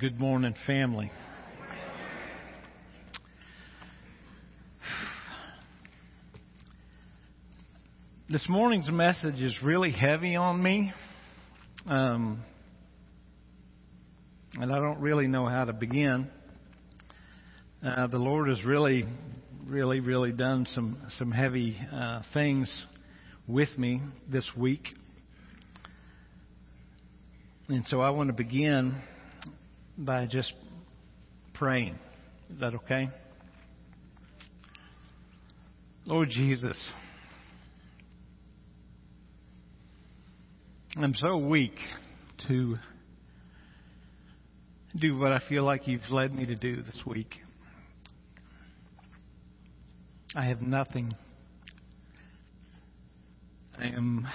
Good morning, family. This morning's message is really heavy on me. Um, and I don't really know how to begin. Uh, the Lord has really, really, really done some, some heavy uh, things with me this week. And so I want to begin by just praying. Is that okay? Lord Jesus, I'm so weak to do what I feel like you've led me to do this week. I have nothing. I am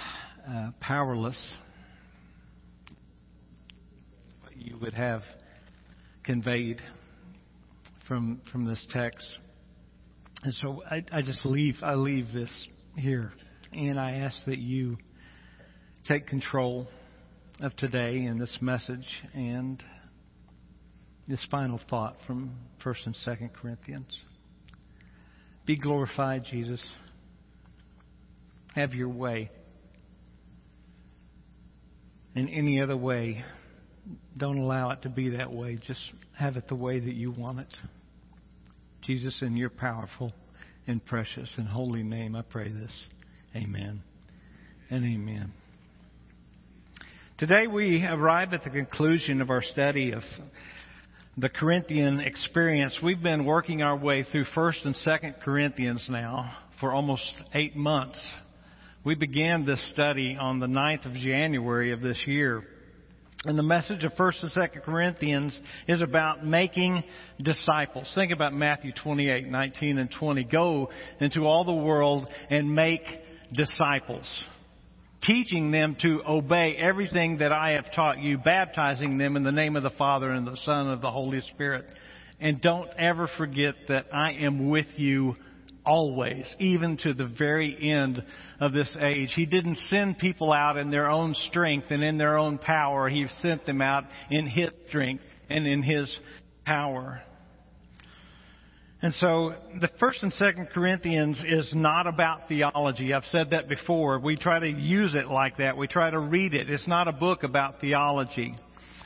uh, powerless. You would have conveyed from from this text, and so I, I just leave. I leave this here, and I ask that you take control of today and this message and this final thought from 1st and 2nd Corinthians. Be glorified, Jesus. Have your way. In any other way, don't allow it to be that way. Just have it the way that you want it. Jesus, in your powerful and precious and holy name, I pray this. Amen and amen. Today we arrive at the conclusion of our study of the Corinthian experience. We've been working our way through 1st and 2nd Corinthians now for almost eight months. We began this study on the 9th of January of this year. And the message of 1st and 2nd Corinthians is about making disciples. Think about Matthew 28, 19 and 20. Go into all the world and make disciples teaching them to obey everything that I have taught you, baptizing them in the name of the Father and the Son and of the Holy Spirit. And don't ever forget that I am with you always, even to the very end of this age. He didn't send people out in their own strength and in their own power. He sent them out in His strength and in His power. And so the first and second Corinthians is not about theology. I've said that before. We try to use it like that. We try to read it. It's not a book about theology.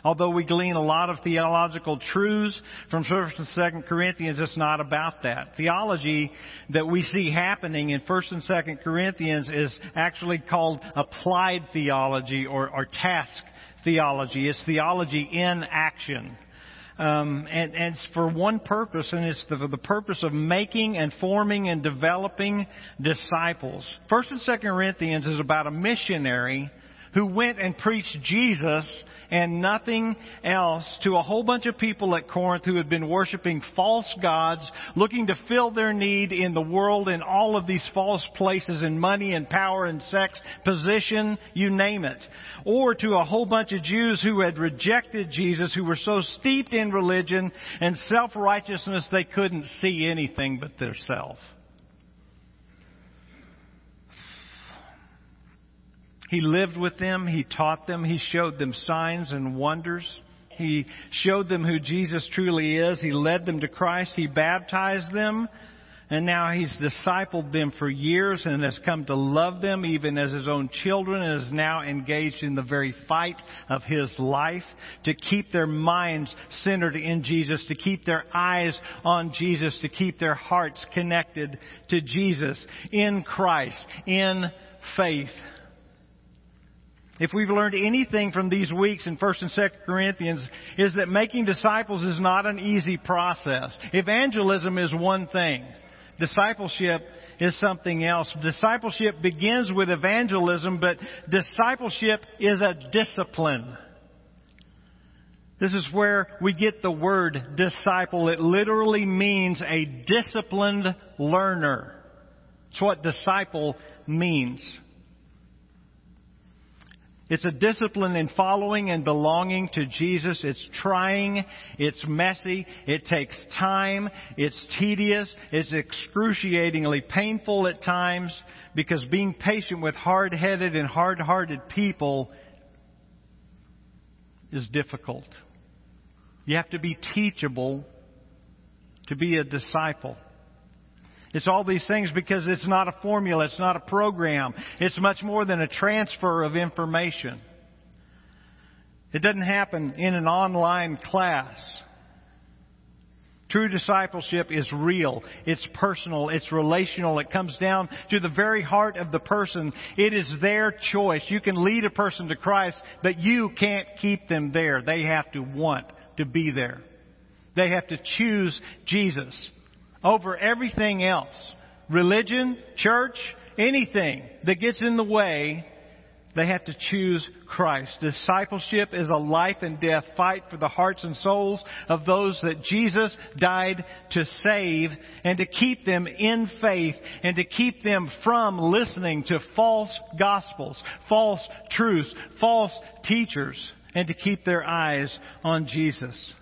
Although we glean a lot of theological truths from 1st and 2nd Corinthians, it's not about that. Theology that we see happening in 1st and 2nd Corinthians is actually called applied theology or, or task theology. It's theology in action. Um, and, and, it's for one purpose, and it's for the purpose of making and forming and developing disciples. First and Second Corinthians is about a missionary who went and preached Jesus and nothing else to a whole bunch of people at Corinth who had been worshiping false gods, looking to fill their need in the world in all of these false places in money and power and sex, position, you name it. Or to a whole bunch of Jews who had rejected Jesus, who were so steeped in religion and self-righteousness they couldn't see anything but their He lived with them. He taught them. He showed them signs and wonders. He showed them who Jesus truly is. He led them to Christ. He baptized them. And now he's discipled them for years and has come to love them even as his own children and is now engaged in the very fight of his life to keep their minds centered in Jesus, to keep their eyes on Jesus, to keep their hearts connected to Jesus in Christ, in faith if we've learned anything from these weeks in 1st and 2nd Corinthians, is that making disciples is not an easy process. Evangelism is one thing. Discipleship is something else. Discipleship begins with evangelism, but discipleship is a discipline. This is where we get the word disciple. It literally means a disciplined learner. It's what disciple means. It's a discipline in following and belonging to Jesus. It's trying. It's messy. It takes time. It's tedious. It's excruciatingly painful at times because being patient with hard-headed and hard-hearted people is difficult. You have to be teachable to be a disciple. It's all these things because it's not a formula, it's not a program. It's much more than a transfer of information. It doesn't happen in an online class. True discipleship is real. It's personal. It's relational. It comes down to the very heart of the person. It is their choice. You can lead a person to Christ, but you can't keep them there. They have to want to be there. They have to choose Jesus over everything else. Religion, church, anything that gets in the way they have to choose Christ. Discipleship is a life and death fight for the hearts and souls of those that Jesus died to save and to keep them in faith and to keep them from listening to false gospels, false truths, false teachers, and to keep their eyes on Jesus.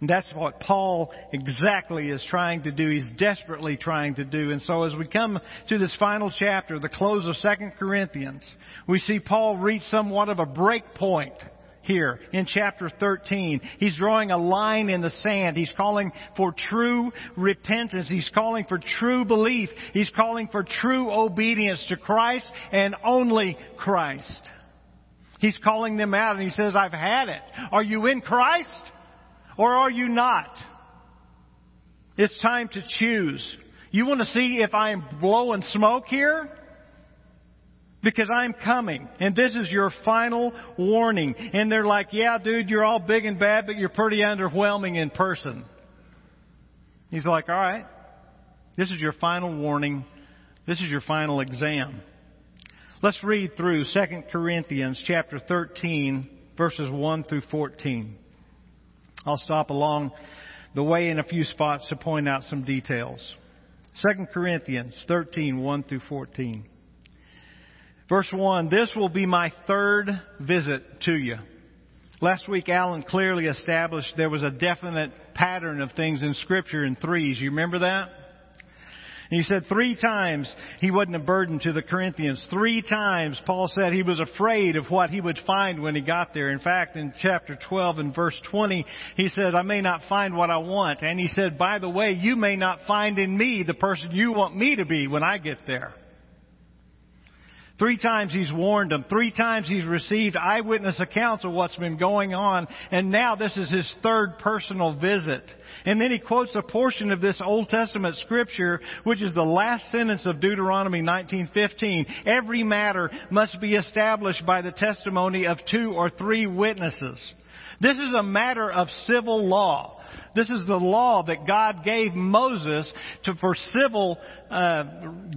And that's what Paul exactly is trying to do. He's desperately trying to do. And so as we come to this final chapter, the close of 2 Corinthians, we see Paul reach somewhat of a break point here in chapter 13. He's drawing a line in the sand. He's calling for true repentance. He's calling for true belief. He's calling for true obedience to Christ and only Christ. He's calling them out and he says, I've had it. Are you in Christ? Or are you not? It's time to choose. You want to see if I'm blowing smoke here? Because I'm coming. And this is your final warning. And they're like, yeah, dude, you're all big and bad, but you're pretty underwhelming in person. He's like, all right. This is your final warning. This is your final exam. Let's read through 2 Corinthians chapter 13 verses 1 through 14. I'll stop along the way in a few spots to point out some details. 2 Corinthians 13, 1 through 14. Verse 1, this will be my third visit to you. Last week, Alan clearly established there was a definite pattern of things in Scripture in threes. You remember that? And he said three times he wasn't a burden to the Corinthians. Three times Paul said he was afraid of what he would find when he got there. In fact, in chapter 12 and verse 20, he said, I may not find what I want. And he said, by the way, you may not find in me the person you want me to be when I get there. Three times he's warned them. Three times he's received eyewitness accounts of what's been going on. And now this is his third personal visit. And then he quotes a portion of this Old Testament scripture, which is the last sentence of Deuteronomy 19:15. Every matter must be established by the testimony of two or three witnesses. This is a matter of civil law. This is the law that God gave Moses to, for civil uh,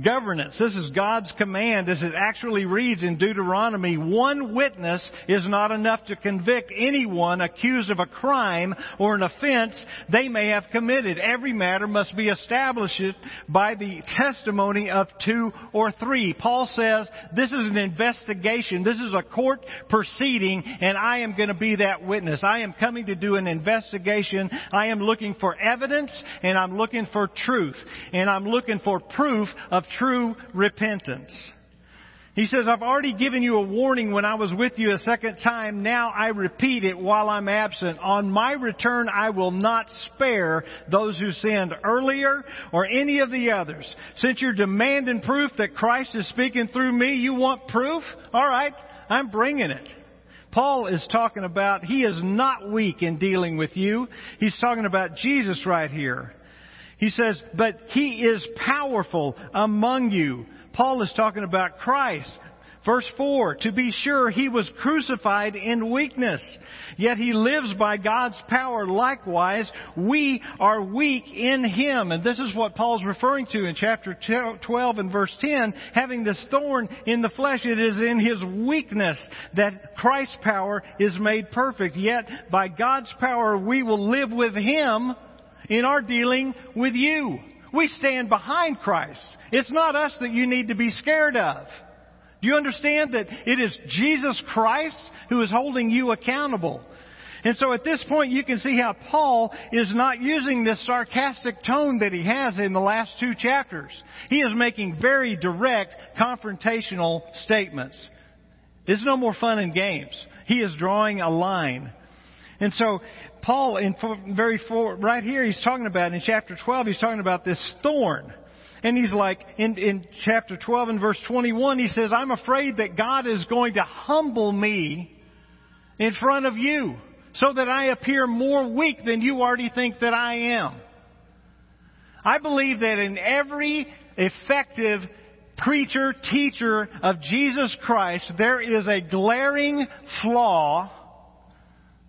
governance. This is God's command as it actually reads in Deuteronomy. One witness is not enough to convict anyone accused of a crime or an offense they may have committed. Every matter must be established by the testimony of two or three. Paul says this is an investigation. This is a court proceeding and I am going to be that witness. I am coming to do an investigation. I am looking for evidence and I'm looking for truth. And I'm looking for proof of true repentance. He says, I've already given you a warning when I was with you a second time. Now I repeat it while I'm absent. On my return, I will not spare those who sinned earlier or any of the others. Since you're demanding proof that Christ is speaking through me, you want proof? Alright, I'm bringing it. Paul is talking about he is not weak in dealing with you. He's talking about Jesus right here. He says, but he is powerful among you. Paul is talking about Christ. Verse 4, to be sure, he was crucified in weakness, yet he lives by God's power. Likewise, we are weak in him. And this is what Paul's referring to in chapter 12 and verse 10. Having this thorn in the flesh, it is in his weakness that Christ's power is made perfect. Yet, by God's power, we will live with him in our dealing with you. We stand behind Christ. It's not us that you need to be scared of. Do you understand that it is Jesus Christ who is holding you accountable? And so at this point you can see how Paul is not using this sarcastic tone that he has in the last two chapters. He is making very direct confrontational statements. There's no more fun and games. He is drawing a line. And so Paul, in very right here, he's talking about in chapter 12, he's talking about this thorn. And he's like, in, in chapter 12 and verse 21, he says, I'm afraid that God is going to humble me in front of you so that I appear more weak than you already think that I am. I believe that in every effective preacher, teacher of Jesus Christ, there is a glaring flaw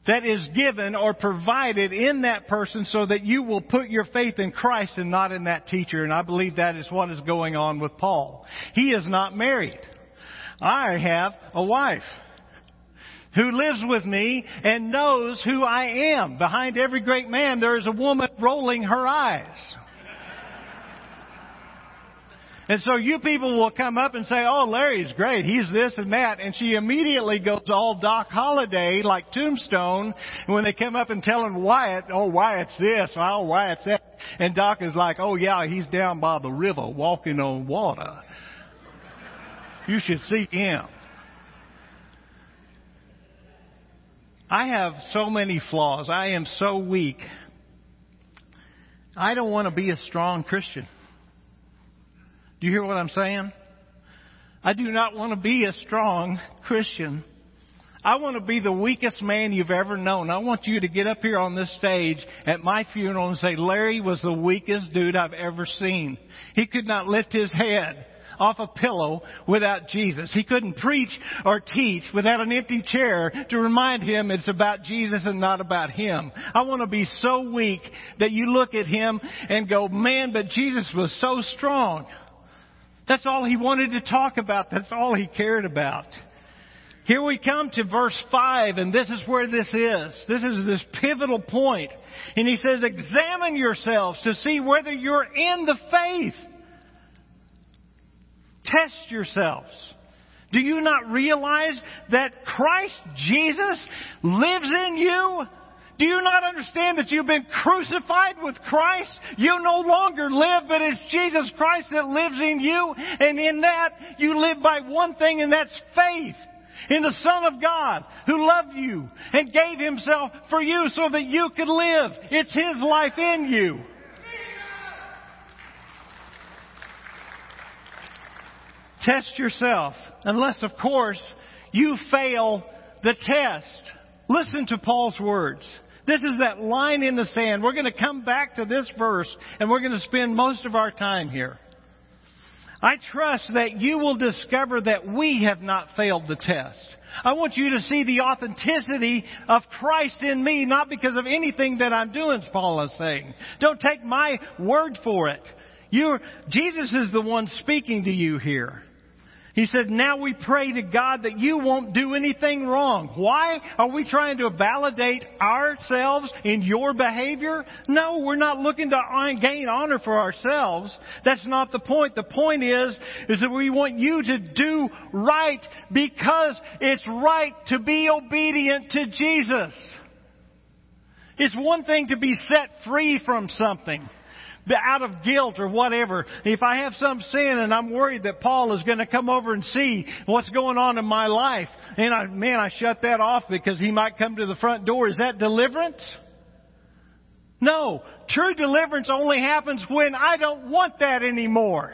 that is given or provided in that person so that you will put your faith in Christ and not in that teacher. And I believe that is what is going on with Paul. He is not married. I have a wife who lives with me and knows who I am. Behind every great man there is a woman rolling her eyes. And so you people will come up and say, oh, Larry's great. He's this and that. And she immediately goes all Doc Holliday like Tombstone. And when they come up and tell him Wyatt, oh, Wyatt's this, oh, Wyatt's that. And Doc is like, oh yeah, he's down by the river walking on water. You should see him. I have so many flaws. I am so weak. I don't want to be a strong Christian. Do you hear what I'm saying? I do not want to be a strong Christian. I want to be the weakest man you've ever known. I want you to get up here on this stage at my funeral and say, Larry was the weakest dude I've ever seen. He could not lift his head off a pillow without Jesus. He couldn't preach or teach without an empty chair to remind him it's about Jesus and not about him. I want to be so weak that you look at him and go, man, but Jesus was so strong. That's all he wanted to talk about. That's all he cared about. Here we come to verse 5, and this is where this is. This is this pivotal point. And he says, examine yourselves to see whether you're in the faith. Test yourselves. Do you not realize that Christ Jesus lives in you? Do you not understand that you've been crucified with Christ? You no longer live, but it's Jesus Christ that lives in you. And in that, you live by one thing, and that's faith in the Son of God who loved you and gave himself for you so that you could live. It's His life in you. Test yourself, unless, of course, you fail the test. Listen to Paul's words. This is that line in the sand. We're going to come back to this verse and we're going to spend most of our time here. I trust that you will discover that we have not failed the test. I want you to see the authenticity of Christ in me, not because of anything that I'm doing, Paul is saying. Don't take my word for it. You're, Jesus is the one speaking to you here. He said, now we pray to God that you won't do anything wrong. Why? Are we trying to validate ourselves in your behavior? No, we're not looking to gain honor for ourselves. That's not the point. The point is, is that we want you to do right because it's right to be obedient to Jesus. It's one thing to be set free from something out of guilt or whatever. If I have some sin and I'm worried that Paul is going to come over and see what's going on in my life, and I, man, I shut that off because he might come to the front door. Is that deliverance? No. True deliverance only happens when I don't want that anymore.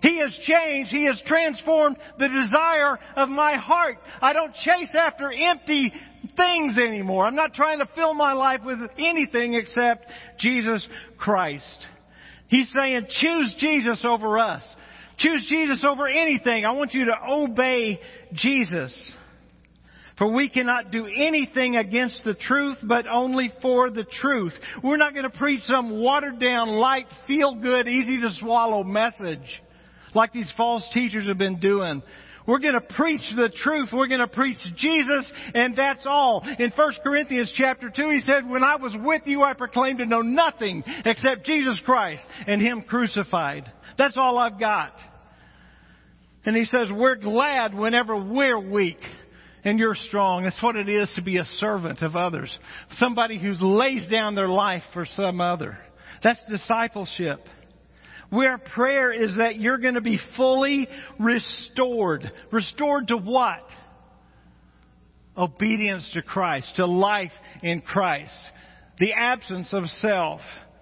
He has changed. He has transformed the desire of my heart. I don't chase after empty things anymore. I'm not trying to fill my life with anything except Jesus Christ. He's saying choose Jesus over us. Choose Jesus over anything. I want you to obey Jesus. For we cannot do anything against the truth, but only for the truth. We're not going to preach some watered down, light, feel good, easy to swallow message like these false teachers have been doing. We're going to preach the truth. We're going to preach Jesus, and that's all. In 1 Corinthians chapter 2, he said, When I was with you, I proclaimed to know nothing except Jesus Christ and Him crucified. That's all I've got. And he says, We're glad whenever we're weak and you're strong. That's what it is to be a servant of others. Somebody who lays down their life for some other. That's discipleship. Where prayer is that you're going to be fully restored. Restored to what? obedience to Christ, to life in Christ, the absence of self.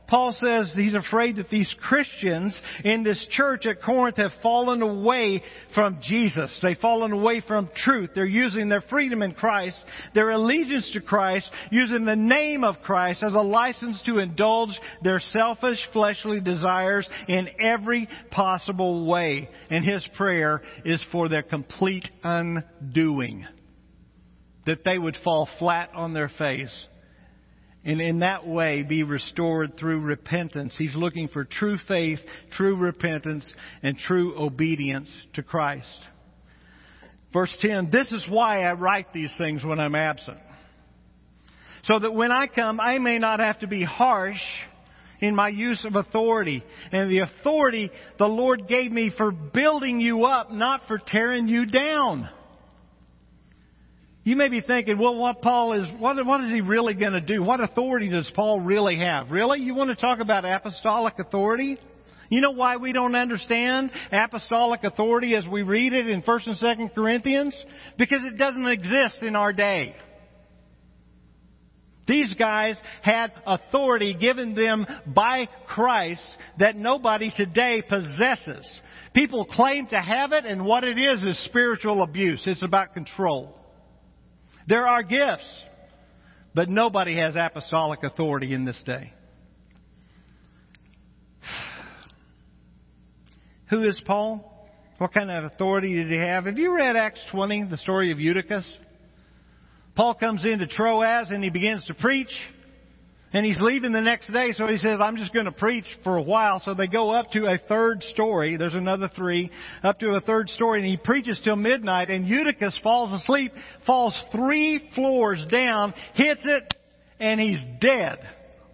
Paul says he's afraid that these Christians in this church at Corinth have fallen away from Jesus. They've fallen away from truth. They're using their freedom in Christ, their allegiance to Christ, using the name of Christ as a license to indulge their selfish fleshly desires in every possible way. And his prayer is for their complete undoing. That they would fall flat on their face and in that way be restored through repentance. He's looking for true faith, true repentance, and true obedience to Christ. Verse 10, this is why I write these things when I'm absent. So that when I come, I may not have to be harsh in my use of authority. And the authority the Lord gave me for building you up, not for tearing you down. You may be thinking, well, what Paul is, what, what is he really going to do? What authority does Paul really have? Really? You want to talk about apostolic authority? You know why we don't understand apostolic authority as we read it in 1st and 2nd Corinthians? Because it doesn't exist in our day. These guys had authority given them by Christ that nobody today possesses. People claim to have it and what it is is spiritual abuse. It's about control. There are gifts, but nobody has apostolic authority in this day. Who is Paul? What kind of authority did he have? Have you read Acts 20, the story of Eutychus? Paul comes into Troas and he begins to preach. And he's leaving the next day, so he says, I'm just going to preach for a while. So they go up to a third story. There's another three. Up to a third story, and he preaches till midnight, and Eutychus falls asleep, falls three floors down, hits it, and he's dead.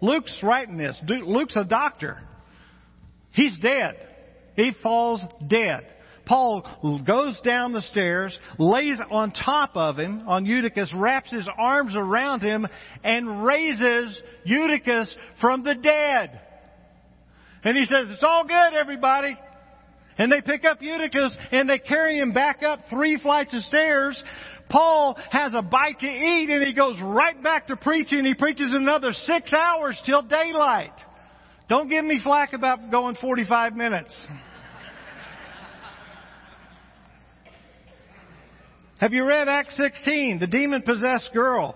Luke's writing this. Luke's a doctor. He's dead. He falls dead. Paul goes down the stairs, lays on top of him, on Eutychus, wraps his arms around him, and raises Eutychus from the dead. And he says, it's all good, everybody. And they pick up Eutychus and they carry him back up three flights of stairs. Paul has a bite to eat and he goes right back to preaching. He preaches another six hours till daylight. Don't give me flack about going 45 minutes. Have you read Acts 16? The demon possessed girl.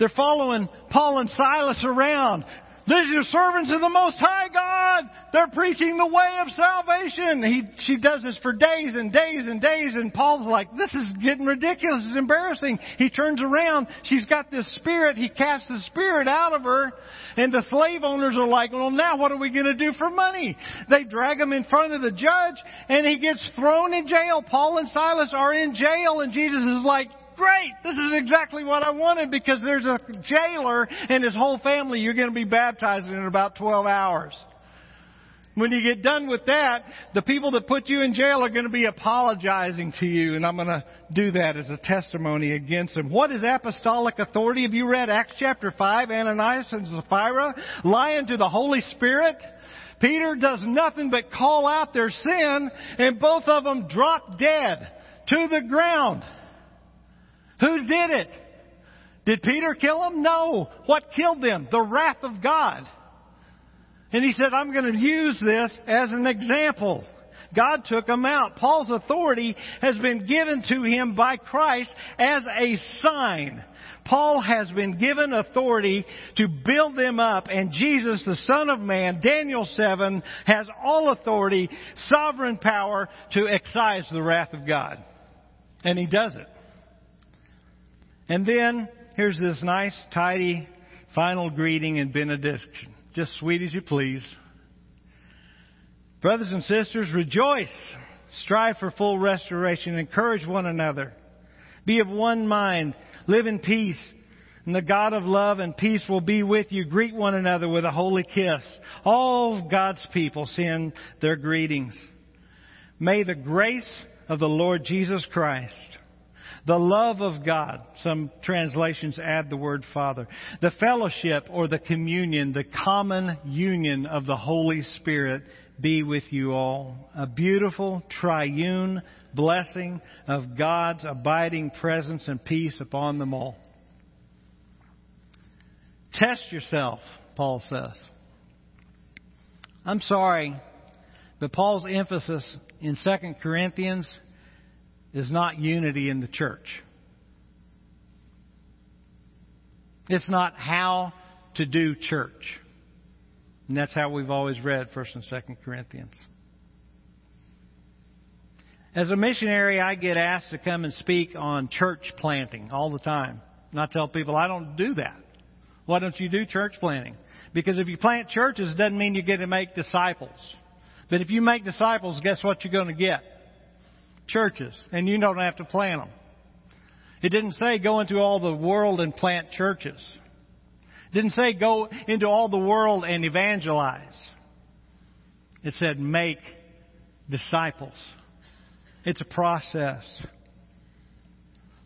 They're following Paul and Silas around. These are servants of the Most High God. They're preaching the way of salvation. He, she does this for days and days and days, and Paul's like, this is getting ridiculous. It's embarrassing. He turns around. She's got this spirit. He casts the spirit out of her, and the slave owners are like, well, now what are we going to do for money? They drag him in front of the judge, and he gets thrown in jail. Paul and Silas are in jail, and Jesus is like, great. This is exactly what I wanted because there's a jailer and his whole family you're going to be baptized in about 12 hours. When you get done with that, the people that put you in jail are going to be apologizing to you, and I'm going to do that as a testimony against them. What is apostolic authority? Have you read Acts chapter 5? Ananias and Sapphira lying to the Holy Spirit? Peter does nothing but call out their sin, and both of them drop dead to the ground. Who did it? Did Peter kill them? No. What killed them? The wrath of God. And he said, I'm going to use this as an example. God took them out. Paul's authority has been given to him by Christ as a sign. Paul has been given authority to build them up, and Jesus, the Son of Man, Daniel 7, has all authority, sovereign power to excise the wrath of God. And he does it. And then here's this nice, tidy final greeting and benediction. Just sweet as you please. Brothers and sisters, rejoice. Strive for full restoration. Encourage one another. Be of one mind. Live in peace. And the God of love and peace will be with you. Greet one another with a holy kiss. All God's people send their greetings. May the grace of the Lord Jesus Christ the love of God. Some translations add the word Father. The fellowship or the communion, the common union of the Holy Spirit be with you all. A beautiful triune blessing of God's abiding presence and peace upon them all. Test yourself, Paul says. I'm sorry, but Paul's emphasis in 2 Corinthians is not unity in the church. It's not how to do church. And that's how we've always read 1st and 2nd Corinthians. As a missionary, I get asked to come and speak on church planting all the time. And I tell people, I don't do that. Why don't you do church planting? Because if you plant churches, it doesn't mean you get to make disciples. But if you make disciples, guess what you're going to get? Churches. And you don't have to plant them. It didn't say go into all the world and plant churches. It didn't say go into all the world and evangelize. It said make disciples. It's a process.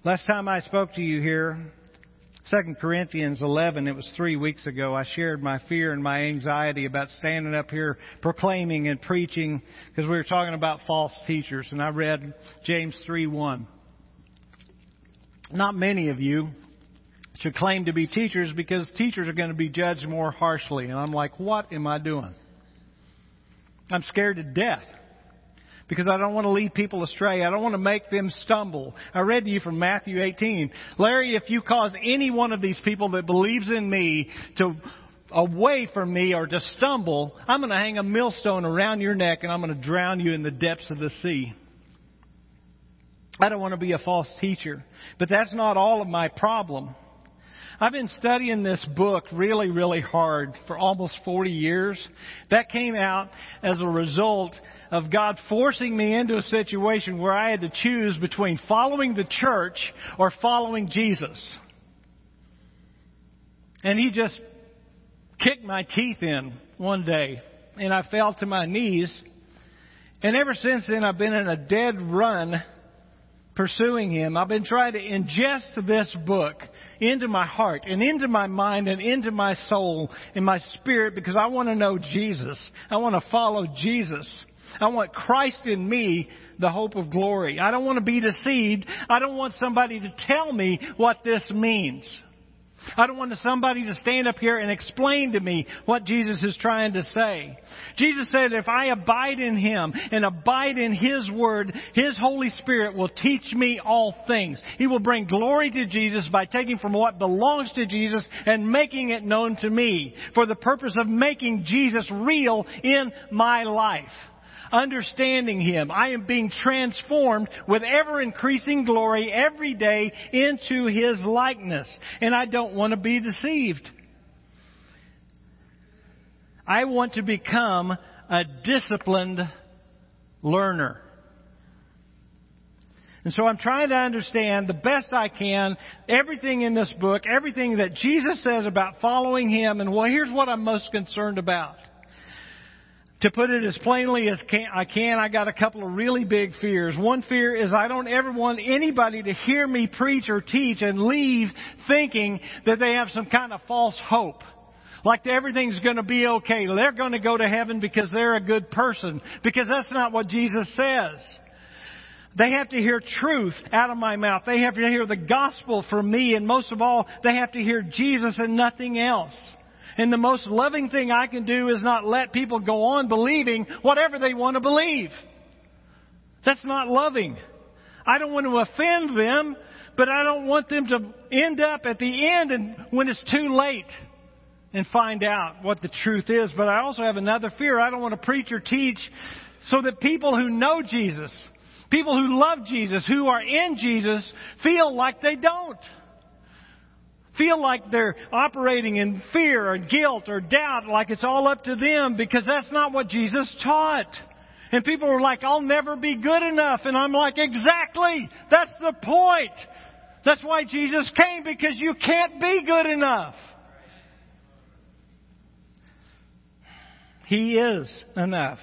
Last time I spoke to you here, 2 Corinthians 11, it was three weeks ago, I shared my fear and my anxiety about standing up here proclaiming and preaching because we were talking about false teachers and I read James 3 1. Not many of you should claim to be teachers because teachers are going to be judged more harshly. And I'm like, what am I doing? I'm scared to death because I don't want to lead people astray. I don't want to make them stumble. I read to you from Matthew 18. Larry, if you cause any one of these people that believes in me to away from me or to stumble, I'm going to hang a millstone around your neck and I'm going to drown you in the depths of the sea. I don't want to be a false teacher. But that's not all of my problem. I've been studying this book really, really hard for almost 40 years. That came out as a result of God forcing me into a situation where I had to choose between following the church or following Jesus. And He just kicked my teeth in one day and I fell to my knees. And ever since then I've been in a dead run pursuing Him. I've been trying to ingest this book into my heart and into my mind and into my soul and my spirit because I want to know Jesus. I want to follow Jesus. I want Christ in me, the hope of glory. I don't want to be deceived. I don't want somebody to tell me what this means. I don't want somebody to stand up here and explain to me what Jesus is trying to say. Jesus said, if I abide in Him and abide in His Word, His Holy Spirit will teach me all things. He will bring glory to Jesus by taking from what belongs to Jesus and making it known to me for the purpose of making Jesus real in my life understanding Him. I am being transformed with ever increasing glory every day into His likeness. And I don't want to be deceived. I want to become a disciplined learner. And so I'm trying to understand the best I can everything in this book, everything that Jesus says about following Him, and well, here's what I'm most concerned about. To put it as plainly as can, I can, I got a couple of really big fears. One fear is I don't ever want anybody to hear me preach or teach and leave thinking that they have some kind of false hope. Like everything's going to be okay. They're going to go to heaven because they're a good person. Because that's not what Jesus says. They have to hear truth out of my mouth. They have to hear the gospel from me. And most of all, they have to hear Jesus and nothing else. And the most loving thing I can do is not let people go on believing whatever they want to believe. That's not loving. I don't want to offend them, but I don't want them to end up at the end and when it's too late and find out what the truth is. But I also have another fear. I don't want to preach or teach so that people who know Jesus, people who love Jesus, who are in Jesus, feel like they don't feel like they're operating in fear or guilt or doubt, like it's all up to them, because that's not what Jesus taught. And people were like, I'll never be good enough. And I'm like, exactly. That's the point. That's why Jesus came, because you can't be good enough. He is enough.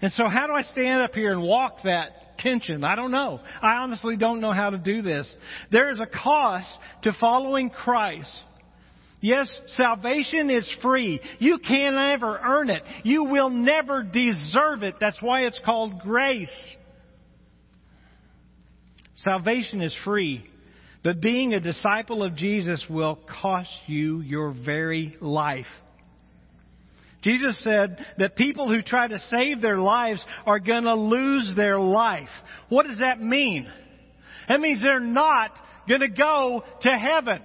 And so how do I stand up here and walk that tension. I don't know. I honestly don't know how to do this. There is a cost to following Christ. Yes, salvation is free. You can never earn it. You will never deserve it. That's why it's called grace. Salvation is free, but being a disciple of Jesus will cost you your very life. Jesus said that people who try to save their lives are going to lose their life. What does that mean? That means they're not going to go to heaven.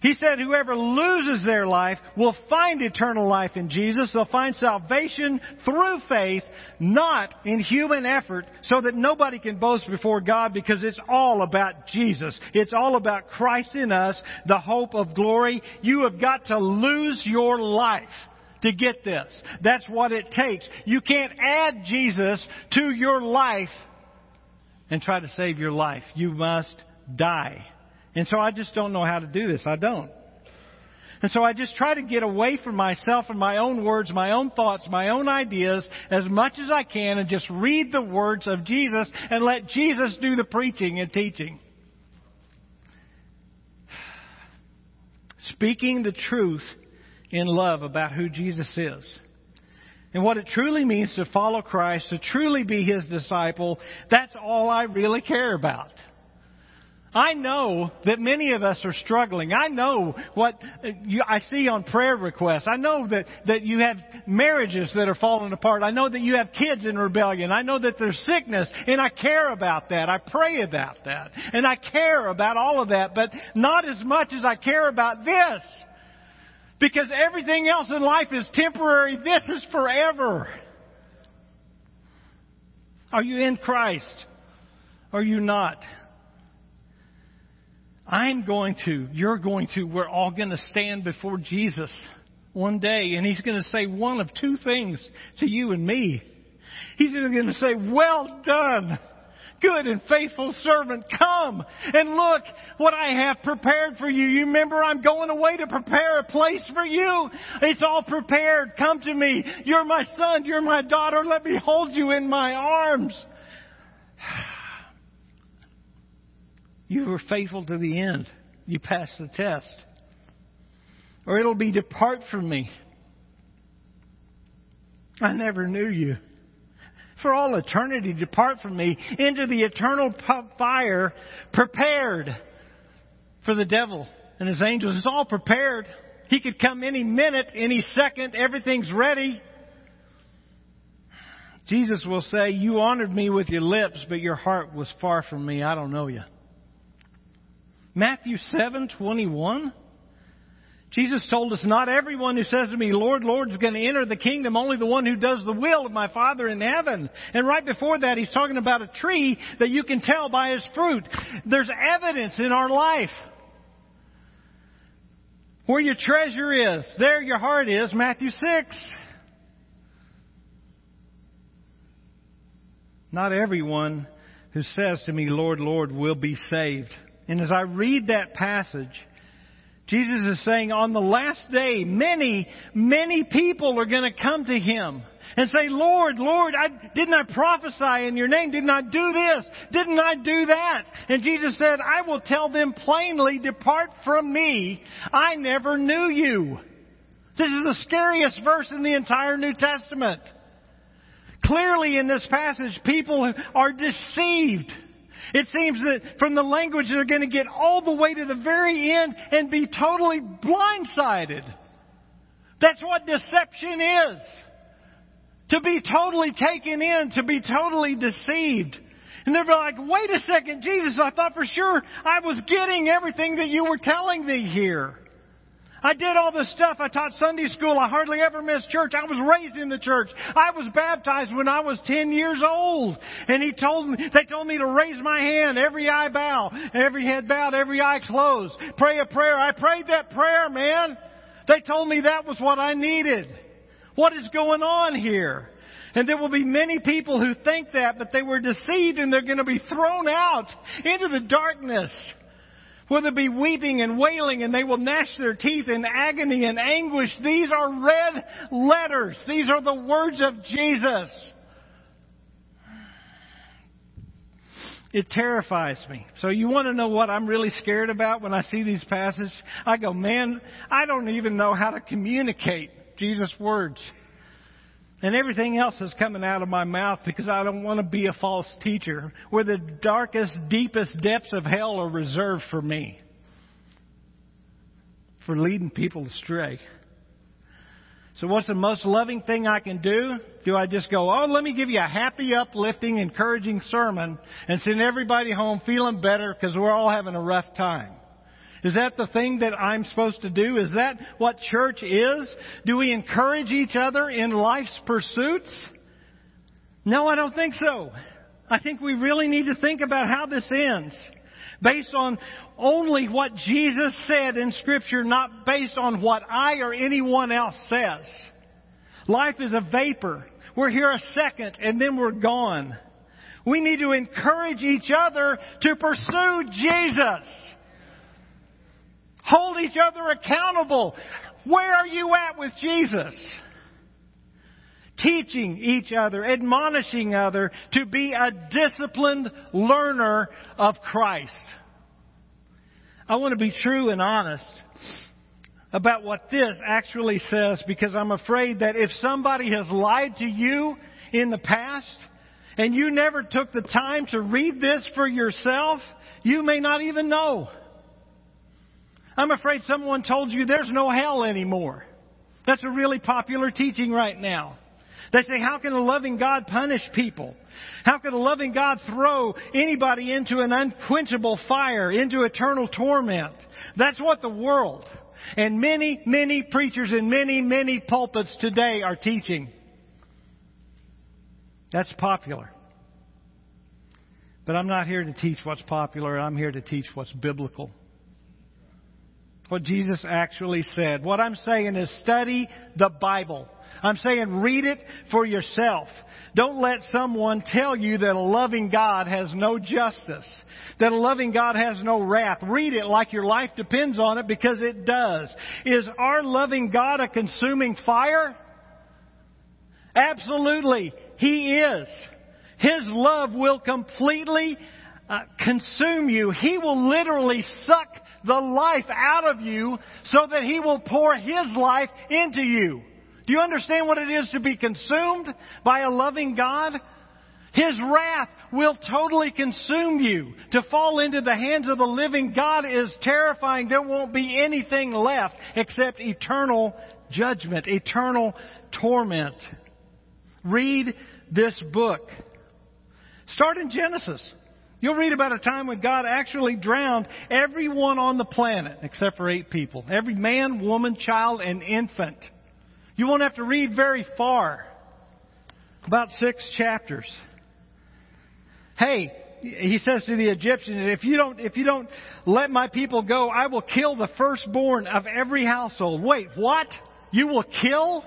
He said whoever loses their life will find eternal life in Jesus. They'll find salvation through faith, not in human effort, so that nobody can boast before God because it's all about Jesus. It's all about Christ in us, the hope of glory. You have got to lose your life to get this. That's what it takes. You can't add Jesus to your life and try to save your life. You must die. And so I just don't know how to do this. I don't. And so I just try to get away from myself and my own words, my own thoughts, my own ideas as much as I can and just read the words of Jesus and let Jesus do the preaching and teaching. Speaking the truth in love about who Jesus is. And what it truly means to follow Christ, to truly be His disciple, that's all I really care about. I know that many of us are struggling. I know what uh, you, I see on prayer requests. I know that, that you have marriages that are falling apart. I know that you have kids in rebellion. I know that there's sickness and I care about that. I pray about that. And I care about all of that, but not as much as I care about this. Because everything else in life is temporary. This is forever. Are you in Christ? Are you not? I'm going to, you're going to, we're all going to stand before Jesus one day and he's going to say one of two things to you and me. He's either going to say, well done, good and faithful servant, come and look what I have prepared for you. You remember I'm going away to prepare a place for you. It's all prepared. Come to me. You're my son. You're my daughter. Let me hold you in my arms. You were faithful to the end. You passed the test. Or it'll be depart from me. I never knew you. For all eternity, depart from me into the eternal fire prepared for the devil and his angels. It's all prepared. He could come any minute, any second. Everything's ready. Jesus will say, You honored me with your lips, but your heart was far from me. I don't know you. Matthew 7:21 Jesus told us, not everyone who says to me, Lord, Lord, is going to enter the kingdom, only the one who does the will of my Father in heaven. And right before that, he's talking about a tree that you can tell by his fruit. There's evidence in our life. Where your treasure is, there your heart is, Matthew 6. Not everyone who says to me, Lord, Lord, will be saved. And as I read that passage, Jesus is saying on the last day, many, many people are going to come to Him and say, Lord, Lord, I, didn't I prophesy in your name? Didn't I do this? Didn't I do that? And Jesus said, I will tell them plainly, depart from me. I never knew you. This is the scariest verse in the entire New Testament. Clearly in this passage, people are deceived. It seems that from the language they're going to get all the way to the very end and be totally blindsided. That's what deception is. To be totally taken in, to be totally deceived. And they're like, wait a second, Jesus, I thought for sure I was getting everything that you were telling me here. I did all this stuff. I taught Sunday school. I hardly ever missed church. I was raised in the church. I was baptized when I was 10 years old. And he told me, they told me to raise my hand, every eye bow, every head bowed, every eye closed. Pray a prayer. I prayed that prayer, man. They told me that was what I needed. What is going on here? And there will be many people who think that, but they were deceived and they're going to be thrown out into the darkness where there be weeping and wailing and they will gnash their teeth in agony and anguish. These are red letters. These are the words of Jesus. It terrifies me. So you want to know what I'm really scared about when I see these passages? I go, man, I don't even know how to communicate Jesus' words. And everything else is coming out of my mouth because I don't want to be a false teacher where the darkest, deepest depths of hell are reserved for me. For leading people astray. So what's the most loving thing I can do? Do I just go, oh, let me give you a happy, uplifting, encouraging sermon and send everybody home feeling better because we're all having a rough time? Is that the thing that I'm supposed to do? Is that what church is? Do we encourage each other in life's pursuits? No, I don't think so. I think we really need to think about how this ends. Based on only what Jesus said in scripture, not based on what I or anyone else says. Life is a vapor. We're here a second and then we're gone. We need to encourage each other to pursue Jesus. Hold each other accountable. Where are you at with Jesus? Teaching each other, admonishing other to be a disciplined learner of Christ. I want to be true and honest about what this actually says because I'm afraid that if somebody has lied to you in the past and you never took the time to read this for yourself, you may not even know. I'm afraid someone told you there's no hell anymore. That's a really popular teaching right now. They say, how can a loving God punish people? How can a loving God throw anybody into an unquenchable fire, into eternal torment? That's what the world and many, many preachers in many, many pulpits today are teaching. That's popular. But I'm not here to teach what's popular. I'm here to teach what's biblical what Jesus actually said. What I'm saying is study the Bible. I'm saying read it for yourself. Don't let someone tell you that a loving God has no justice, that a loving God has no wrath. Read it like your life depends on it because it does. Is our loving God a consuming fire? Absolutely. He is. His love will completely uh, consume you. He will literally suck the life out of you so that He will pour His life into you. Do you understand what it is to be consumed by a loving God? His wrath will totally consume you. To fall into the hands of the living God is terrifying. There won't be anything left except eternal judgment, eternal torment. Read this book. Start in Genesis. You'll read about a time when God actually drowned everyone on the planet except for eight people. Every man, woman, child, and infant. You won't have to read very far. About six chapters. Hey, he says to the Egyptians, if you don't, if you don't let my people go, I will kill the firstborn of every household. Wait, what? You will kill?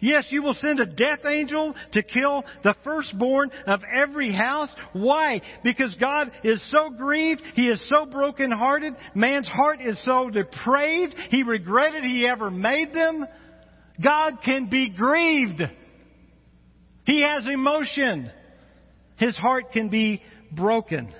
Yes, you will send a death angel to kill the firstborn of every house. Why? Because God is so grieved. He is so brokenhearted. Man's heart is so depraved. He regretted he ever made them. God can be grieved. He has emotion. His heart can be broken.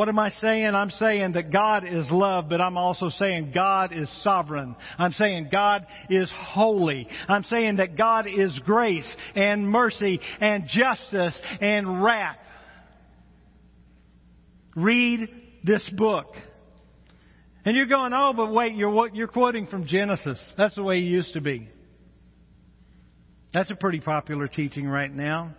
What am I saying? I'm saying that God is love, but I'm also saying God is sovereign. I'm saying God is holy. I'm saying that God is grace and mercy and justice and wrath. Read this book. And you're going, oh, but wait, you're, you're quoting from Genesis. That's the way it used to be. That's a pretty popular teaching right now.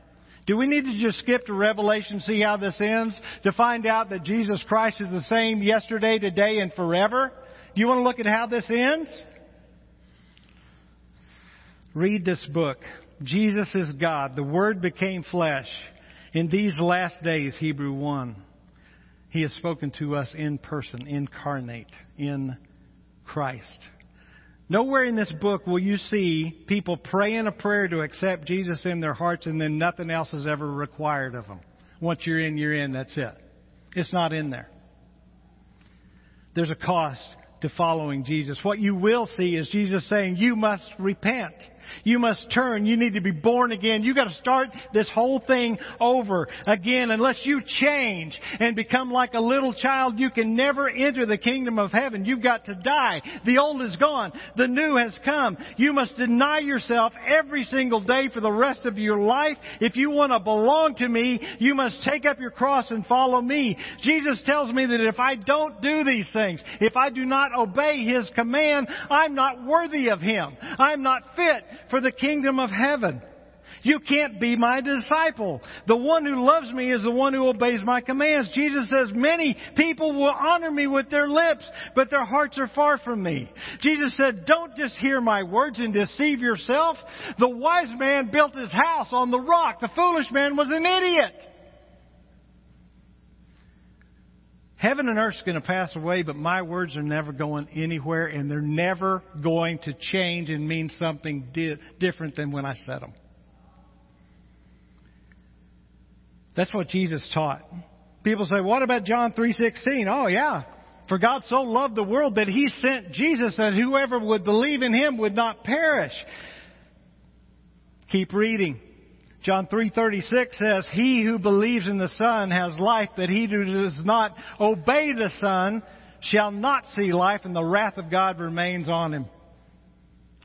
Do we need to just skip to Revelation, see how this ends, to find out that Jesus Christ is the same yesterday, today, and forever? Do you want to look at how this ends? Read this book. Jesus is God. The Word became flesh. In these last days, Hebrew 1, He has spoken to us in person, incarnate, in Christ. Nowhere in this book will you see people praying a prayer to accept Jesus in their hearts and then nothing else is ever required of them. Once you're in, you're in, that's it. It's not in there. There's a cost to following Jesus. What you will see is Jesus saying, you must repent. You must turn. You need to be born again. You got to start this whole thing over again. Unless you change and become like a little child, you can never enter the kingdom of heaven. You've got to die. The old is gone. The new has come. You must deny yourself every single day for the rest of your life. If you want to belong to me, you must take up your cross and follow me. Jesus tells me that if I don't do these things, if I do not obey His command, I'm not worthy of Him. I'm not fit for the kingdom of heaven. You can't be my disciple. The one who loves me is the one who obeys my commands. Jesus says, many people will honor me with their lips, but their hearts are far from me. Jesus said, don't just hear my words and deceive yourself. The wise man built his house on the rock. The foolish man was an idiot. Heaven and earth's going to pass away, but my words are never going anywhere, and they're never going to change and mean something di- different than when I said them. That's what Jesus taught. People say, "What about John 3:16?" Oh yeah. For God so loved the world that he sent Jesus that whoever would believe in him would not perish. Keep reading. John 3:36 says, "He who believes in the Son has life, but he who does not obey the Son shall not see life, and the wrath of God remains on him."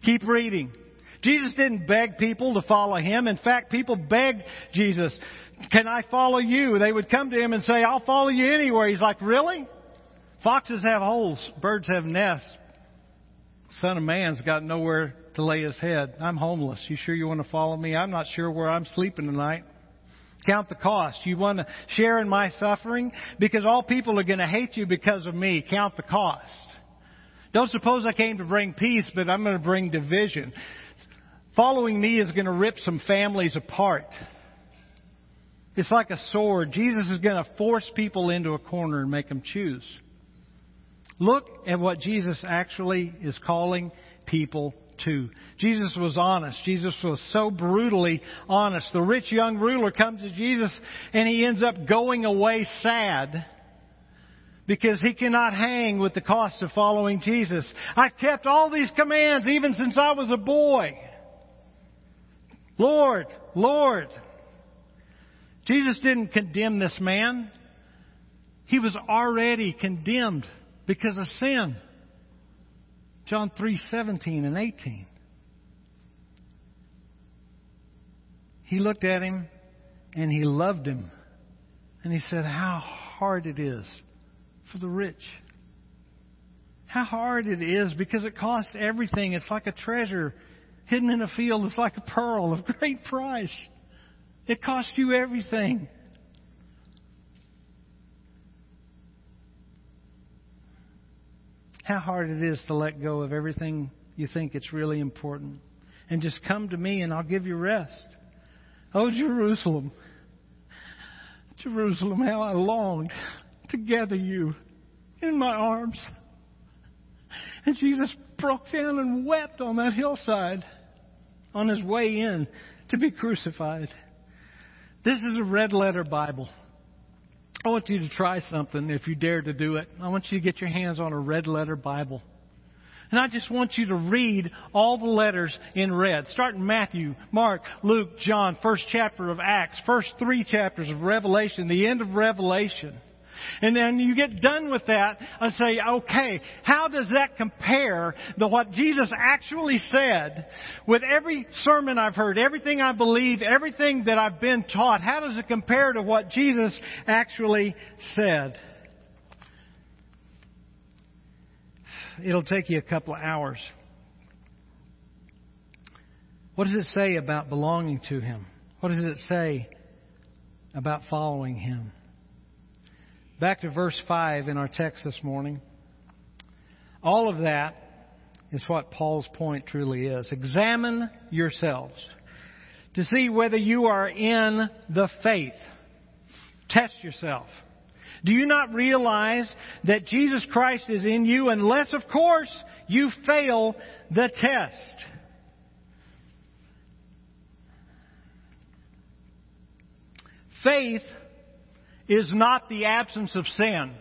Keep reading. Jesus didn't beg people to follow him. In fact, people begged Jesus, "Can I follow you?" They would come to him and say, "I'll follow you anywhere." He's like, "Really? Foxes have holes, birds have nests. Son of Man's got nowhere to lay his head. I'm homeless. You sure you want to follow me? I'm not sure where I'm sleeping tonight. Count the cost. You want to share in my suffering? Because all people are going to hate you because of me. Count the cost. Don't suppose I came to bring peace, but I'm going to bring division. Following me is going to rip some families apart. It's like a sword. Jesus is going to force people into a corner and make them choose. Look at what Jesus actually is calling people Jesus was honest. Jesus was so brutally honest. The rich young ruler comes to Jesus and he ends up going away sad because he cannot hang with the cost of following Jesus. I've kept all these commands even since I was a boy. Lord, Lord. Jesus didn't condemn this man. He was already condemned because of sin. John 3:17 and 18. He looked at him and he loved him. And he said, How hard it is for the rich. How hard it is because it costs everything. It's like a treasure hidden in a field. It's like a pearl of great price. It costs you everything. How hard it is to let go of everything you think it's really important and just come to me and I'll give you rest. Oh, Jerusalem, Jerusalem, how I longed to gather you in my arms. And Jesus broke down and wept on that hillside on his way in to be crucified. This is a red letter Bible. I want you to try something if you dare to do it. I want you to get your hands on a red letter Bible. And I just want you to read all the letters in red. Start in Matthew, Mark, Luke, John, first chapter of Acts, first three chapters of Revelation, the end of Revelation. And then you get done with that and say, okay, how does that compare to what Jesus actually said with every sermon I've heard, everything I believe, everything that I've been taught? How does it compare to what Jesus actually said? It'll take you a couple of hours. What does it say about belonging to Him? What does it say about following Him? Back to verse 5 in our text this morning. All of that is what Paul's point truly is. Examine yourselves to see whether you are in the faith. Test yourself. Do you not realize that Jesus Christ is in you unless, of course, you fail the test? Faith is not the absence of sin.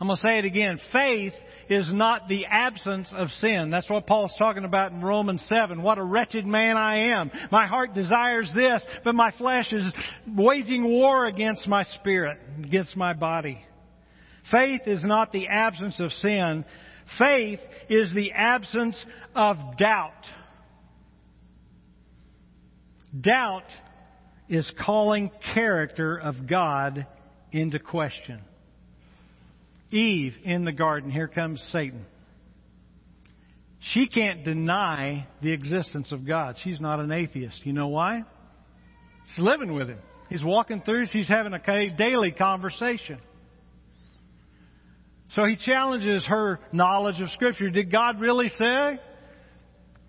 I'm going to say it again. Faith is not the absence of sin. That's what Paul's talking about in Romans 7. What a wretched man I am. My heart desires this, but my flesh is waging war against my spirit, against my body. Faith is not the absence of sin. Faith is the absence of doubt. Doubt is calling character of God into question. Eve in the garden, here comes Satan. She can't deny the existence of God. She's not an atheist. You know why? She's living with him. He's walking through, she's having a daily conversation. So he challenges her knowledge of Scripture. Did God really say?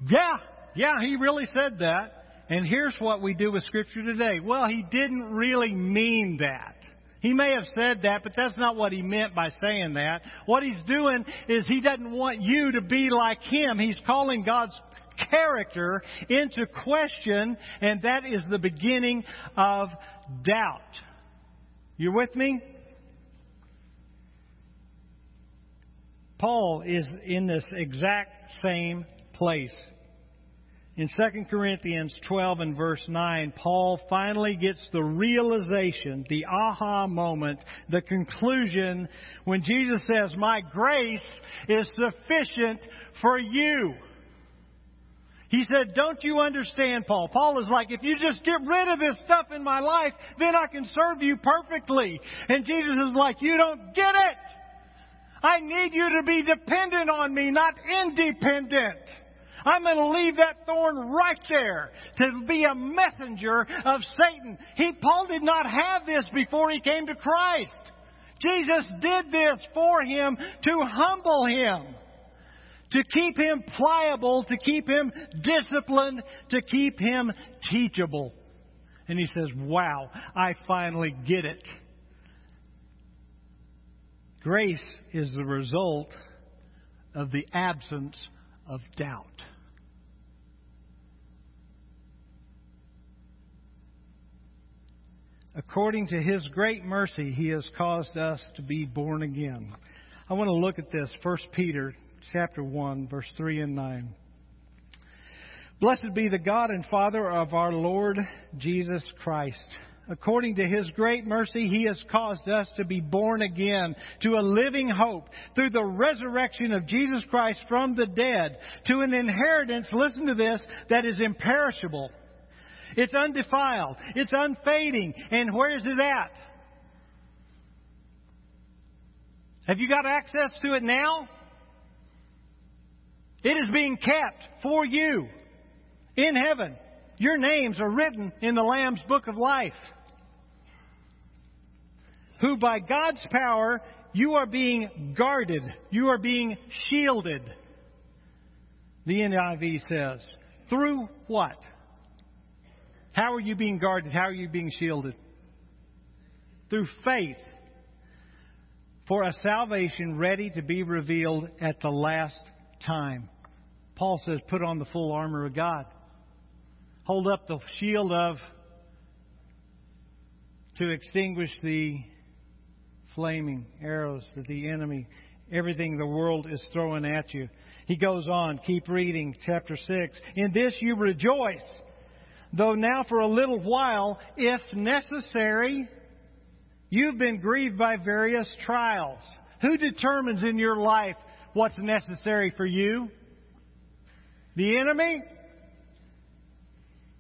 Yeah, yeah, he really said that. And here's what we do with Scripture today. Well, he didn't really mean that. He may have said that, but that's not what he meant by saying that. What he's doing is he doesn't want you to be like him. He's calling God's character into question, and that is the beginning of doubt. You with me? Paul is in this exact same place. In 2 Corinthians 12 and verse 9, Paul finally gets the realization, the aha moment, the conclusion when Jesus says, My grace is sufficient for you. He said, Don't you understand, Paul? Paul is like, If you just get rid of this stuff in my life, then I can serve you perfectly. And Jesus is like, You don't get it. I need you to be dependent on me, not independent. I'm going to leave that thorn right there to be a messenger of Satan. He, Paul did not have this before he came to Christ. Jesus did this for him to humble him, to keep him pliable, to keep him disciplined, to keep him teachable. And he says, Wow, I finally get it. Grace is the result of the absence of doubt. According to His great mercy, He has caused us to be born again. I want to look at this, 1 Peter chapter 1, verse 3 and 9. Blessed be the God and Father of our Lord Jesus Christ according to his great mercy, he has caused us to be born again to a living hope through the resurrection of Jesus Christ from the dead to an inheritance, listen to this, that is imperishable. It's undefiled. It's unfading. And where is it at? Have you got access to it now? It is being kept for you in heaven. Your names are written in the Lamb's book of life who by God's power you are being guarded, you are being shielded. The NIV says. Through what? How are you being guarded? How are you being shielded? Through faith for a salvation ready to be revealed at the last time. Paul says, put on the full armor of God. Hold up the shield of to extinguish the flaming arrows that the enemy, everything the world is throwing at you. He goes on, keep reading, chapter 6. In this you rejoice, though now for a little while, if necessary, you've been grieved by various trials. Who determines in your life what's necessary for you? The enemy?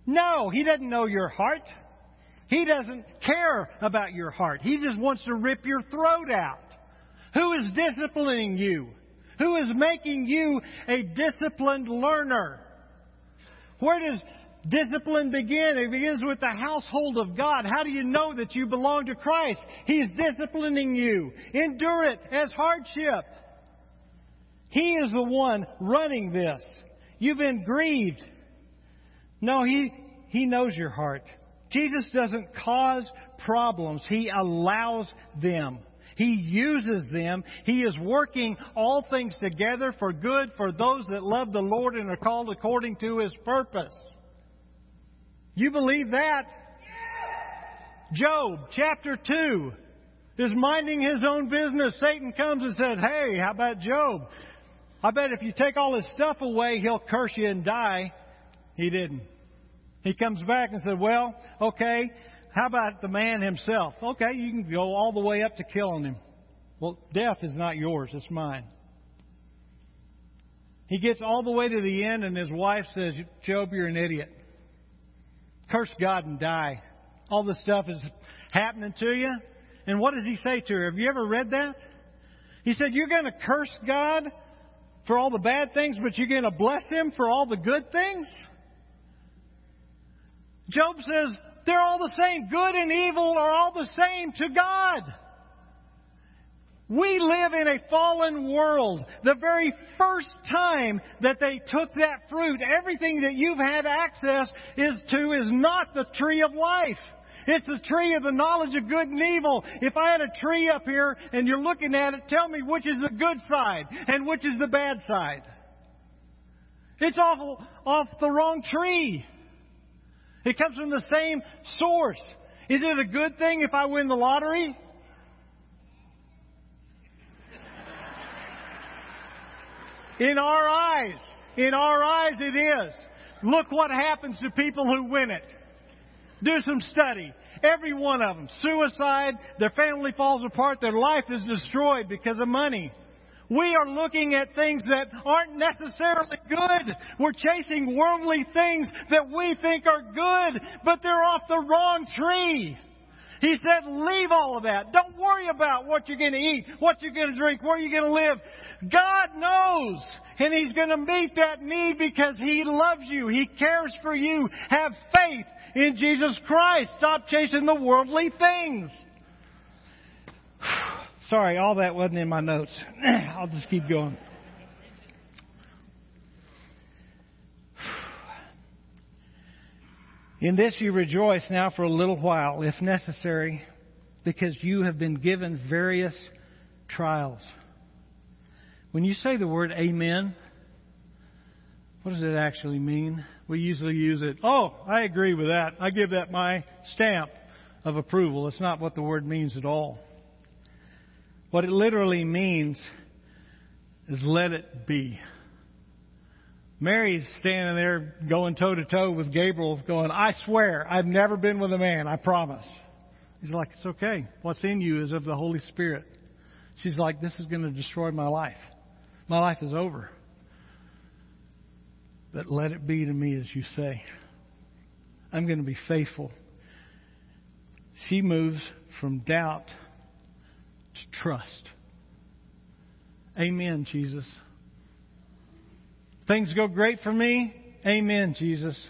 No, he doesn't know your heart. He doesn't care about your heart. He just wants to rip your throat out. Who is disciplining you? Who is making you a disciplined learner? Where does discipline begin? It begins with the household of God. How do you know that you belong to Christ? He's disciplining you. Endure it as hardship. He is the one running this. You've been grieved. No, He, He knows your heart. Jesus doesn't cause problems. He allows them. He uses them. He is working all things together for good for those that love the Lord and are called according to His purpose. You believe that? Job chapter 2. is minding his own business. Satan comes and says, Hey, how about Job? I bet if you take all his stuff away, he'll curse you and die. He didn't. He comes back and said, Well, okay, how about the man himself? Okay, you can go all the way up to killing him. Well, death is not yours, it's mine. He gets all the way to the end, and his wife says, Job, you're an idiot. Curse God and die. All this stuff is happening to you. And what does he say to her? Have you ever read that? He said, You're going to curse God for all the bad things, but you're going to bless him for all the good things? Job says, They're all the same. Good and evil are all the same to God. We live in a fallen world. The very first time that they took that fruit, everything that you've had access is to is not the tree of life. It's the tree of the knowledge of good and evil. If I had a tree up here and you're looking at it, tell me which is the good side and which is the bad side. It's off, off the wrong tree. It comes from the same source. Is it a good thing if I win the lottery? In our eyes, in our eyes it is. Look what happens to people who win it. Do some study. Every one of them. Suicide, their family falls apart, their life is destroyed because of money. We are looking at things that aren't necessarily good. We're chasing worldly things that we think are good, but they're off the wrong tree. He said, leave all of that. Don't worry about what you're going to eat, what you're going to drink, where you're going to live. God knows. And He's going to meet that need because He loves you. He cares for you. Have faith in Jesus Christ. Stop chasing the worldly things. Sorry, all that wasn't in my notes. I'll just keep going. In this you rejoice now for a little while, if necessary, because you have been given various trials. When you say the word amen, what does it actually mean? We usually use it, oh, I agree with that. I give that my stamp of approval. It's not what the word means at all. What it literally means is let it be. Mary's standing there going toe to toe with Gabriel, going, I swear, I've never been with a man, I promise. He's like, It's okay. What's in you is of the Holy Spirit. She's like, This is going to destroy my life. My life is over. But let it be to me as you say. I'm going to be faithful. She moves from doubt to trust. Amen, Jesus. Things go great for me. Amen, Jesus.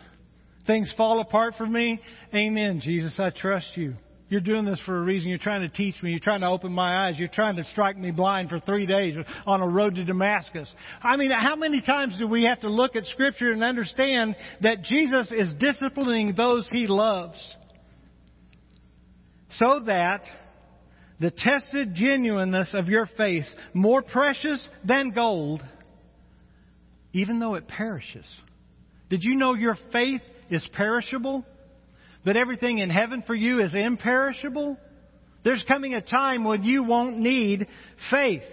Things fall apart for me. Amen, Jesus. I trust you. You're doing this for a reason. You're trying to teach me. You're trying to open my eyes. You're trying to strike me blind for three days on a road to Damascus. I mean, how many times do we have to look at Scripture and understand that Jesus is disciplining those he loves so that the tested genuineness of your faith, more precious than gold, even though it perishes. Did you know your faith is perishable? That everything in heaven for you is imperishable? There's coming a time when you won't need faith.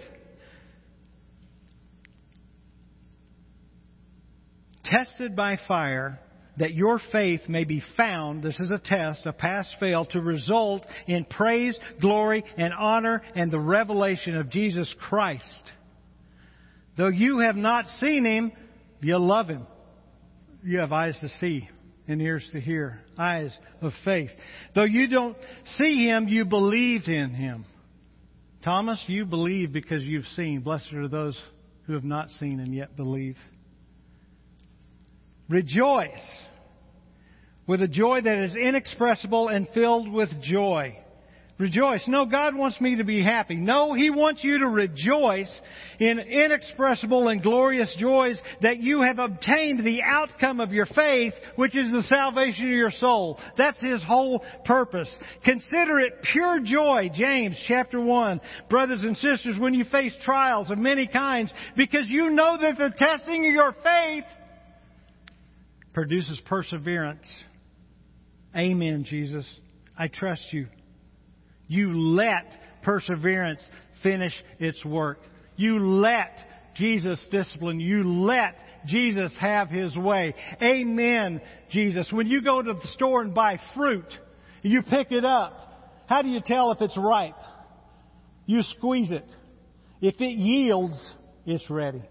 Tested by fire, that your faith may be found, this is a test, a pass fail, to result in praise, glory, and honor and the revelation of Jesus Christ. Though you have not seen him, you love him. You have eyes to see and ears to hear, eyes of faith. Though you don't see him, you believed in him. Thomas, you believe because you've seen. Blessed are those who have not seen and yet believe. Rejoice with a joy that is inexpressible and filled with joy rejoice. No, God wants me to be happy. No, He wants you to rejoice in inexpressible and glorious joys that you have obtained the outcome of your faith, which is the salvation of your soul. That's His whole purpose. Consider it pure joy, James chapter 1. Brothers and sisters, when you face trials of many kinds, because you know that the testing of your faith produces perseverance. Amen, Jesus. I trust you. You let perseverance finish its work. You let Jesus discipline. You let Jesus have His way. Amen, Jesus. When you go to the store and buy fruit, you pick it up. How do you tell if it's ripe? You squeeze it. If it yields, it's ready.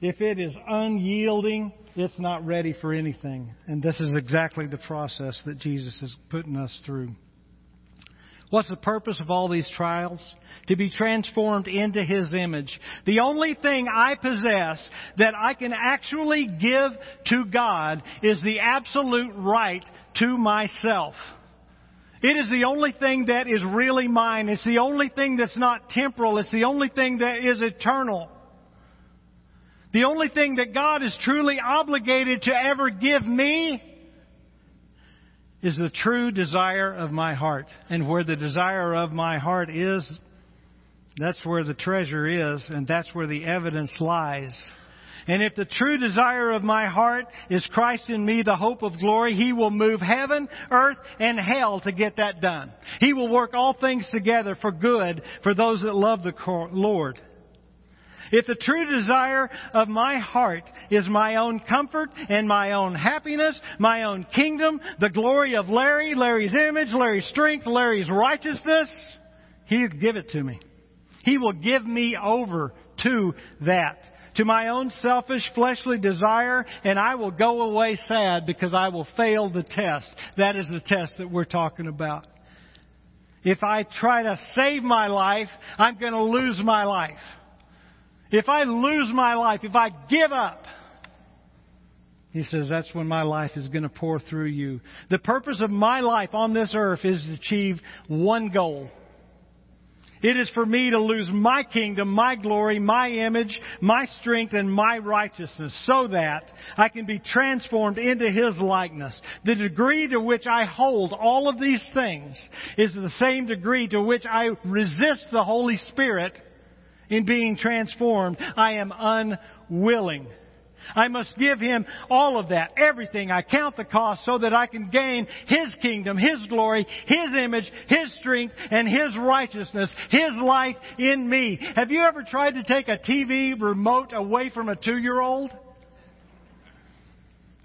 If it is unyielding, it's not ready for anything. And this is exactly the process that Jesus is putting us through. What's the purpose of all these trials? To be transformed into His image. The only thing I possess that I can actually give to God is the absolute right to myself. It is the only thing that is really mine. It's the only thing that's not temporal. It's the only thing that is eternal. The only thing that God is truly obligated to ever give me is the true desire of my heart. And where the desire of my heart is, that's where the treasure is, and that's where the evidence lies. And if the true desire of my heart is Christ in me, the hope of glory, He will move heaven, earth, and hell to get that done. He will work all things together for good for those that love the Lord. If the true desire of my heart is my own comfort and my own happiness, my own kingdom, the glory of Larry, Larry's image, Larry's strength, Larry's righteousness, He'll give it to me. He will give me over to that, to my own selfish fleshly desire, and I will go away sad because I will fail the test. That is the test that we're talking about. If I try to save my life, I'm going to lose my life. If I lose my life, if I give up, he says that's when my life is going to pour through you. The purpose of my life on this earth is to achieve one goal. It is for me to lose my kingdom, my glory, my image, my strength, and my righteousness so that I can be transformed into His likeness. The degree to which I hold all of these things is the same degree to which I resist the Holy Spirit in being transformed, I am unwilling. I must give Him all of that, everything. I count the cost so that I can gain His kingdom, His glory, His image, His strength, and His righteousness, His life in me. Have you ever tried to take a TV remote away from a two-year-old?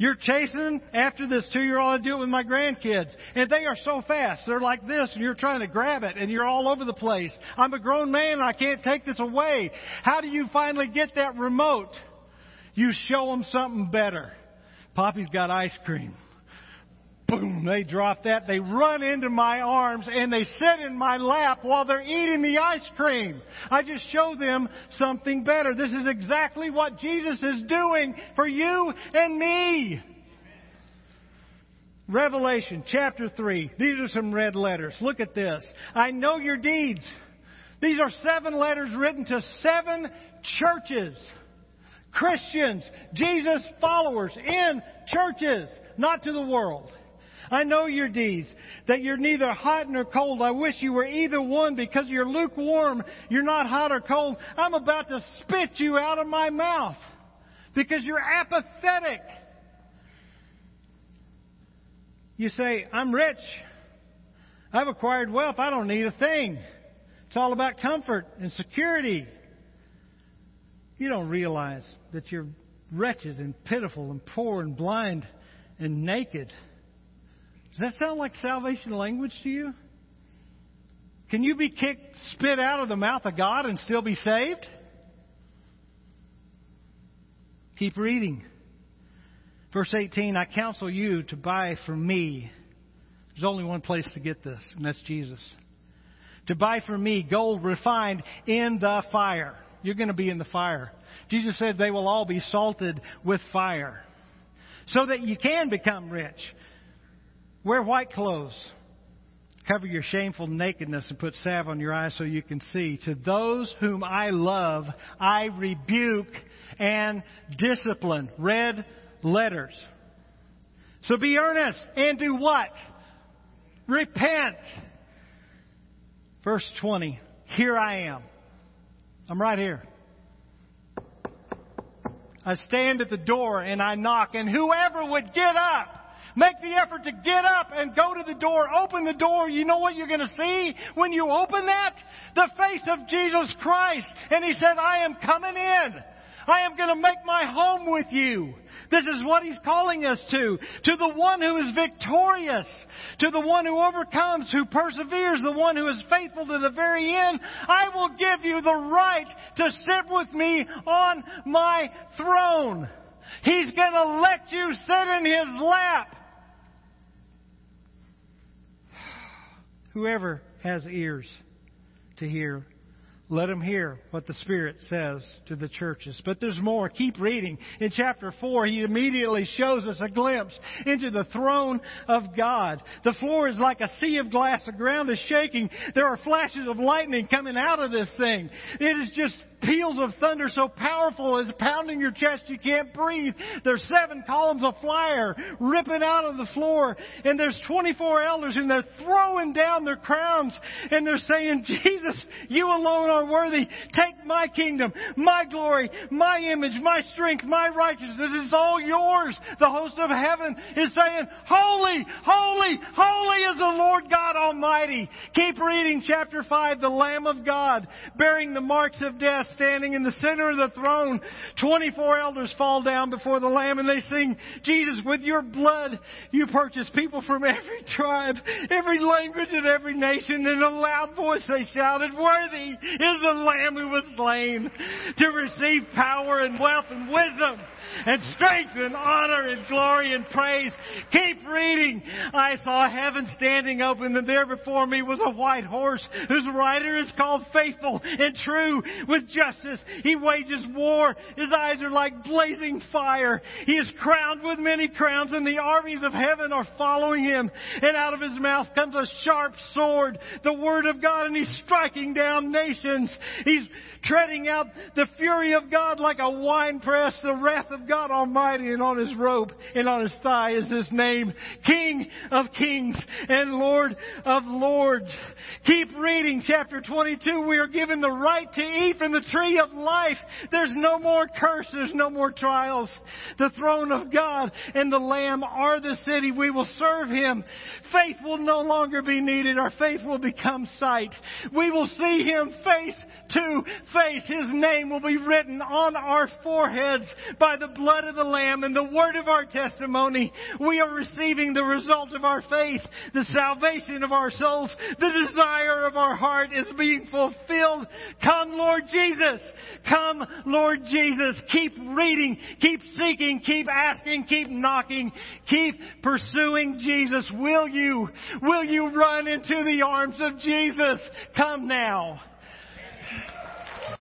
You're chasing after this two year old. I do it with my grandkids. And they are so fast. They're like this, and you're trying to grab it, and you're all over the place. I'm a grown man, and I can't take this away. How do you finally get that remote? You show them something better. Poppy's got ice cream boom, they drop that. They run into my arms and they sit in my lap while they're eating the ice cream. I just show them something better. This is exactly what Jesus is doing for you and me. Revelation chapter 3. These are some red letters. Look at this. I know your deeds. These are seven letters written to seven churches. Christians, Jesus followers in churches, not to the world. I know your deeds, that you're neither hot nor cold. I wish you were either one because you're lukewarm. You're not hot or cold. I'm about to spit you out of my mouth because you're apathetic. You say, I'm rich. I've acquired wealth. I don't need a thing. It's all about comfort and security. You don't realize that you're wretched and pitiful and poor and blind and naked. Does that sound like salvation language to you? Can you be kicked, spit out of the mouth of God and still be saved? Keep reading. Verse 18 I counsel you to buy from me. There's only one place to get this, and that's Jesus. To buy from me gold refined in the fire. You're going to be in the fire. Jesus said they will all be salted with fire. So that you can become rich. Wear white clothes. Cover your shameful nakedness and put salve on your eyes so you can see. To those whom I love, I rebuke and discipline. Red letters. So be earnest and do what? Repent. Verse 20. Here I am. I'm right here. I stand at the door and I knock, and whoever would get up Make the effort to get up and go to the door. Open the door. You know what you're going to see when you open that? The face of Jesus Christ. And He said, I am coming in. I am going to make my home with you. This is what He's calling us to. To the one who is victorious. To the one who overcomes, who perseveres, the one who is faithful to the very end. I will give you the right to sit with me on my throne. He's going to let you sit in His lap. Whoever has ears to hear, let him hear what the Spirit says to the churches. But there's more. Keep reading. In chapter 4, he immediately shows us a glimpse into the throne of God. The floor is like a sea of glass. The ground is shaking. There are flashes of lightning coming out of this thing. It is just peals of thunder so powerful as pounding your chest you can't breathe. There's seven columns of fire ripping out of the floor, and there's 24 elders, and they're throwing down their crowns, and they're saying, Jesus, you alone are worthy. Take my kingdom, my glory, my image, my strength, my righteousness. It's all yours. The host of heaven is saying, Holy, holy, holy is the Lord God Almighty. Keep reading chapter 5, the Lamb of God, bearing the marks of death standing in the center of the throne. 24 elders fall down before the Lamb and they sing, Jesus, with your blood you purchased people from every tribe, every language, and every nation. In a loud voice they shouted, Worthy is the Lamb who was slain to receive power and wealth and wisdom and strength and honor and glory and praise. Keep reading. I saw heaven standing open and there before me was a white horse whose rider is called faithful and true with justice. He wages war. His eyes are like blazing fire. He is crowned with many crowns and the armies of heaven are following him. And out of his mouth comes a sharp sword, the word of God, and he's striking down nations. He's treading out the fury of God like a winepress, the wrath God Almighty, and on his robe and on his thigh is his name, King of Kings and Lord of Lords. Keep reading chapter 22. We are given the right to eat from the tree of life. There's no more curse. There's no more trials. The throne of God and the Lamb are the city. We will serve Him. Faith will no longer be needed. Our faith will become sight. We will see Him face to face. His name will be written on our foreheads by the blood of the Lamb and the word of our testimony. We are receiving the result of our faith. The salvation of our souls, the desire of our heart is being fulfilled. Come, Lord Jesus. Come, Lord Jesus. Keep reading, keep seeking, keep asking, keep knocking, keep pursuing Jesus. Will you? Will you run into the arms of Jesus? Come now.